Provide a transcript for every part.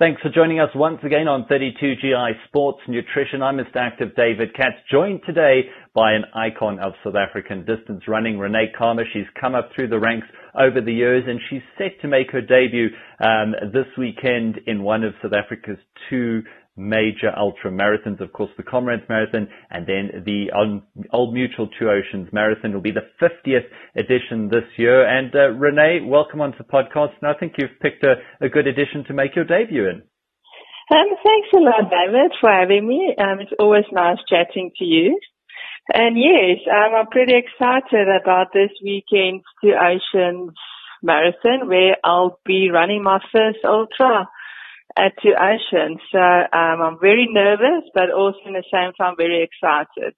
Thanks for joining us once again on 32GI Sports Nutrition. I'm Mr. Active David Katz, joined today by an icon of South African distance running, René Kalmer. She's come up through the ranks over the years and she's set to make her debut um, this weekend in one of South Africa's two major ultra marathons, of course, the Comrades Marathon, and then the Old Mutual Two Oceans Marathon will be the 50th edition this year. And uh, René, welcome onto the podcast. And I think you've picked a, a good edition to make your debut in. Um, thanks a lot, David, for having me. Um, it's always nice chatting to you. And yes, um, I'm pretty excited about this weekend's Two Oceans Marathon, where I'll be running my first ultra at Two Oceans. So um, I'm very nervous, but also in the same time very excited.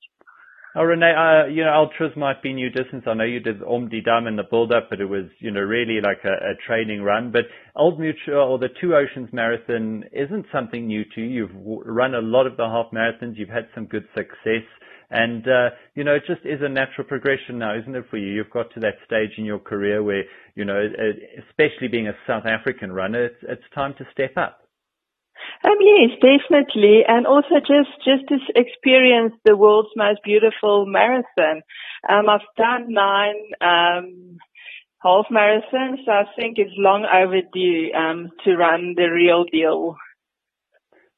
Oh, René, uh, you know, ultras might be new distance. I know you did Om die Dam in the build-up, but it was, you know, really like a, a training run. But Old Mutual or the Two Oceans Marathon isn't something new to you. You've run a lot of the half marathons. You've had some good success. And, uh, you know, it just is a natural progression now, isn't it, for you? You've got to that stage in your career where, you know, especially being a South African runner, it's, it's time to step up. Um, yes, definitely, and also just just to experience the world's most beautiful marathon. Um, I've done nine um, half marathons, so I think it's long overdue um, to run the real deal.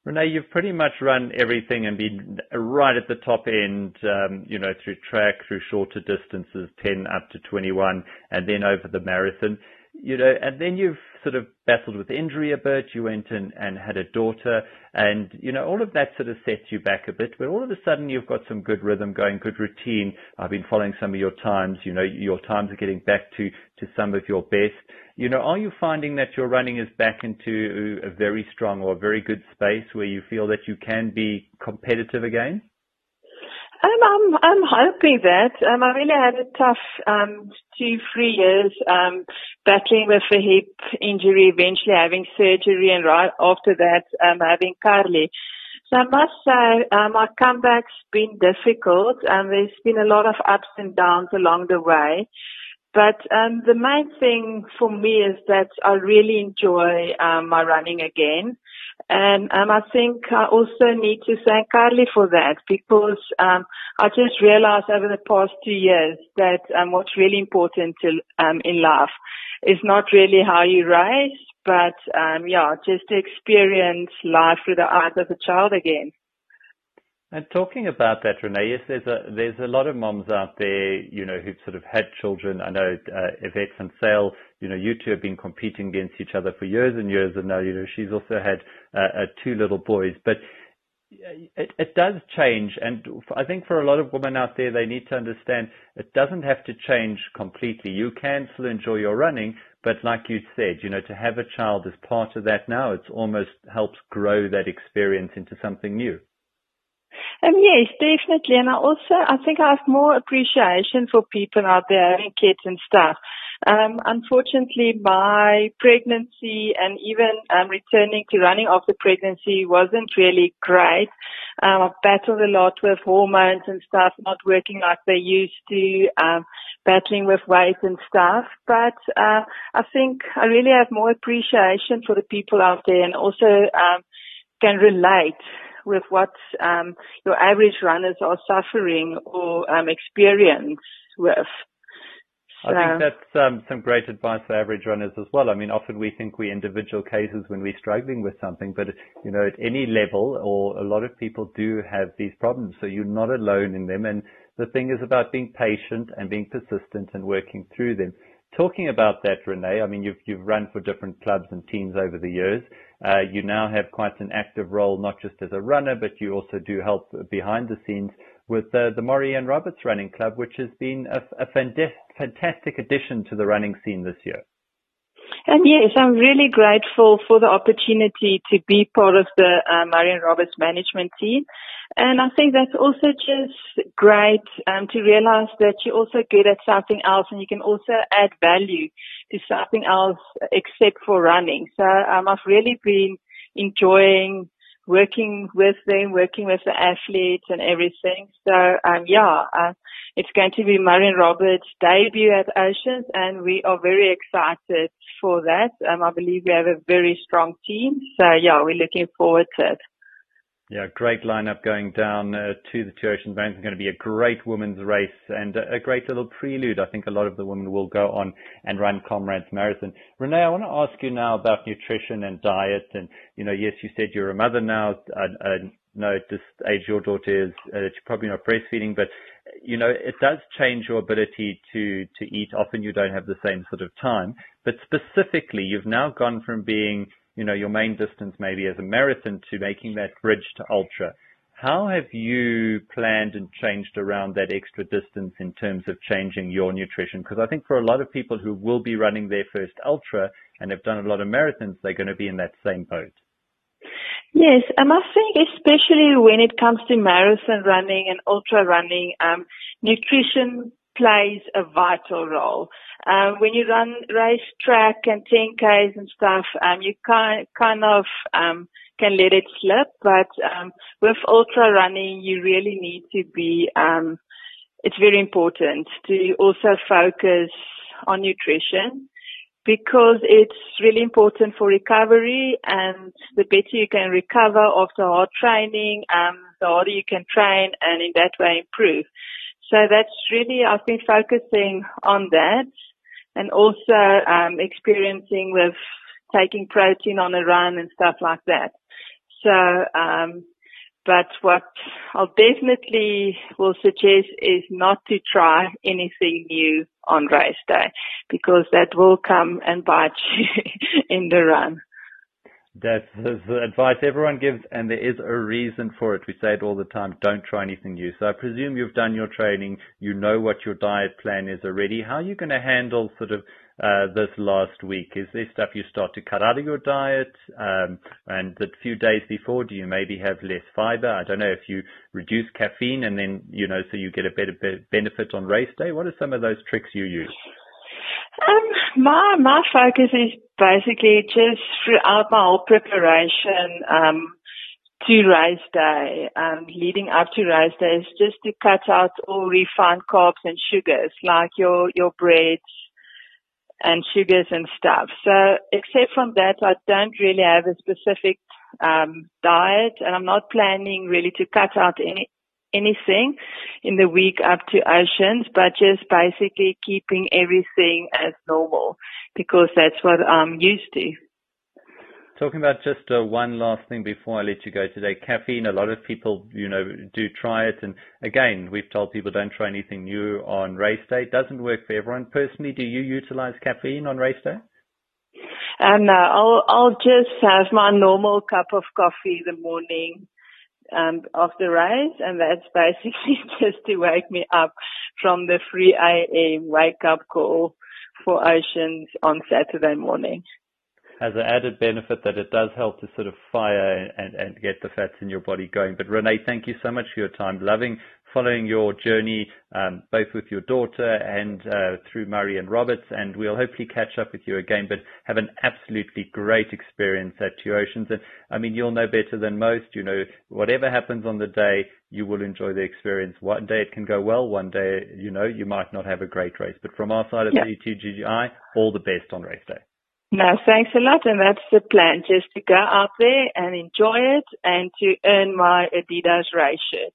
René, you've pretty much run everything and been right at the top end, um, you know, through track, through shorter distances, 10 up to 21, and then over the marathon. You know, and then you've sort of battled with injury a bit. You went and, and had a daughter, and you know, all of that sort of sets you back a bit. But all of a sudden, you've got some good rhythm going, good routine. I've been following some of your times. You know, your times are getting back to to some of your best. You know, are you finding that your running is back into a very strong or a very good space where you feel that you can be competitive again? Um, I'm I'm hoping that. Um, I really had a tough um, two three years um, battling with a hip injury, eventually having surgery, and right after that um, having Carly. So I must say um, my comeback's been difficult. Um, there's been a lot of ups and downs along the way. But um, the main thing for me is that I really enjoy um, my running again. And um, I think I also need to thank Carly for that because um, I just realized over the past two years that um, what's really important to, um, in life is not really how you race, but um, yeah, just to experience life through the eyes of a child again. And talking about that, René, yes, there's a there's a lot of moms out there, you know, who've sort of had children. I know uh, Irvette van Zyl, you know, you two have been competing against each other for years and years, and now you know she's also had uh, uh, two little boys. But it, it does change, and I think for a lot of women out there, they need to understand it doesn't have to change completely. You can still enjoy your running, but like you said, you know, to have a child as part of that now, it almost helps grow that experience into something new. Um, yes, definitely. And I also, I think I have more appreciation for people out there having kids and stuff. Um, unfortunately, my pregnancy and even um, returning to running after pregnancy wasn't really great. Um, I battled a lot with hormones and stuff, not working like they used to, um, battling with weight and stuff. But uh, I think I really have more appreciation for the people out there and also um, can relate with what um, your average runners are suffering or um, experience with. So. I think that's um, some great advice for average runners as well. I mean, often we think we're individual cases when we're struggling with something, but you know, at any level, or a lot of people do have these problems. So you're not alone in them. And the thing is about being patient and being persistent and working through them. Talking about that, René, I mean, you've you've run for different clubs and teams over the years. Uh, you now have quite an active role, not just as a runner, but you also do help behind the scenes with uh, the Murray and Roberts Running Club, which has been a, a fantastic addition to the running scene this year. And yes, I'm really grateful for the opportunity to be part of the uh, Murray and Roberts management team. And I think that's also just great um, to realize that you're also good at something else and you can also add value to something else except for running. So um, I've really been enjoying working with them, working with the athletes and everything. So, um, yeah, uh, it's going to be Murray and Roberts' debut at Oceans, and we are very excited for that. Um, I believe we have a very strong team. So, yeah, we're looking forward to it. Yeah, great lineup going down uh, to the Two Oceans Marathon. It's going to be a great women's race and a great little prelude. I think a lot of the women will go on and run Comrades Marathon. René, I want to ask you now about nutrition and diet. And, you know, yes, you said you're a mother now. I, I know at this age your daughter is, uh, she's probably not breastfeeding, but, you know, it does change your ability to, to eat. Often you don't have the same sort of time. But specifically, you've now gone from being you know, your main distance maybe as a marathon to making that bridge to ultra. How have you planned and changed around that extra distance in terms of changing your nutrition? Because I think for a lot of people who will be running their first ultra and have done a lot of marathons, they're going to be in that same boat. Yes, um, I think especially when it comes to marathon running and ultra running, um, nutrition plays a vital role. Um, when you run race track and 10Ks and stuff, um, you kind, kind of, um, can let it slip, but, um, with ultra running, you really need to be, um, it's very important to also focus on nutrition because it's really important for recovery and the better you can recover after hard training, um, the harder you can train and in that way improve. So that's really, I've been focusing on that and also um, experiencing with taking protein on a run and stuff like that. So, um, but what I'll definitely will suggest is not to try anything new on race day because that will come and bite you in the run. That's the advice everyone gives, and there is a reason for it. We say it all the time don't try anything new. So I presume you've done your training, you know what your diet plan is already. How are you going to handle sort of uh, this last week? Is there stuff you start to cut out of your diet? Um, and the few days before, do you maybe have less fiber? I don't know if you reduce caffeine and then, you know, so you get a better benefit on race day. What are some of those tricks you use? Um, my my focus is basically just throughout my whole preparation um, to race day, um, leading up to race day, is just to cut out all refined carbs and sugars, like your your breads and sugars and stuff. So, except from that, I don't really have a specific um, diet, and I'm not planning really to cut out any anything in the week up to oceans, but just basically keeping everything as normal because that's what I'm used to. Talking about just uh, one last thing before I let you go today, caffeine. A lot of people, you know, do try it, and again, we've told people don't try anything new on race day. It doesn't work for everyone. Personally, do you utilize caffeine on race day? Um, no, I'll I'll just have my normal cup of coffee in the morning um, of the race, and that's basically just to wake me up from the 3 a.m. wake up call for Oceans on Saturday morning. Has an added benefit that it does help to sort of fire and, and get the fats in your body going. But René, thank you so much for your time. Loving following your journey, um, both with your daughter and uh, through Murray and Roberts, and we'll hopefully catch up with you again. But have an absolutely great experience at Two Oceans, and I mean you'll know better than most. You know whatever happens on the day, you will enjoy the experience. One day it can go well, one day you know you might not have a great race. But from our side of yeah. 32GI, all the best on race day. No, thanks a lot, and that's the plan, just to go out there and enjoy it and to earn my Adidas race shirt.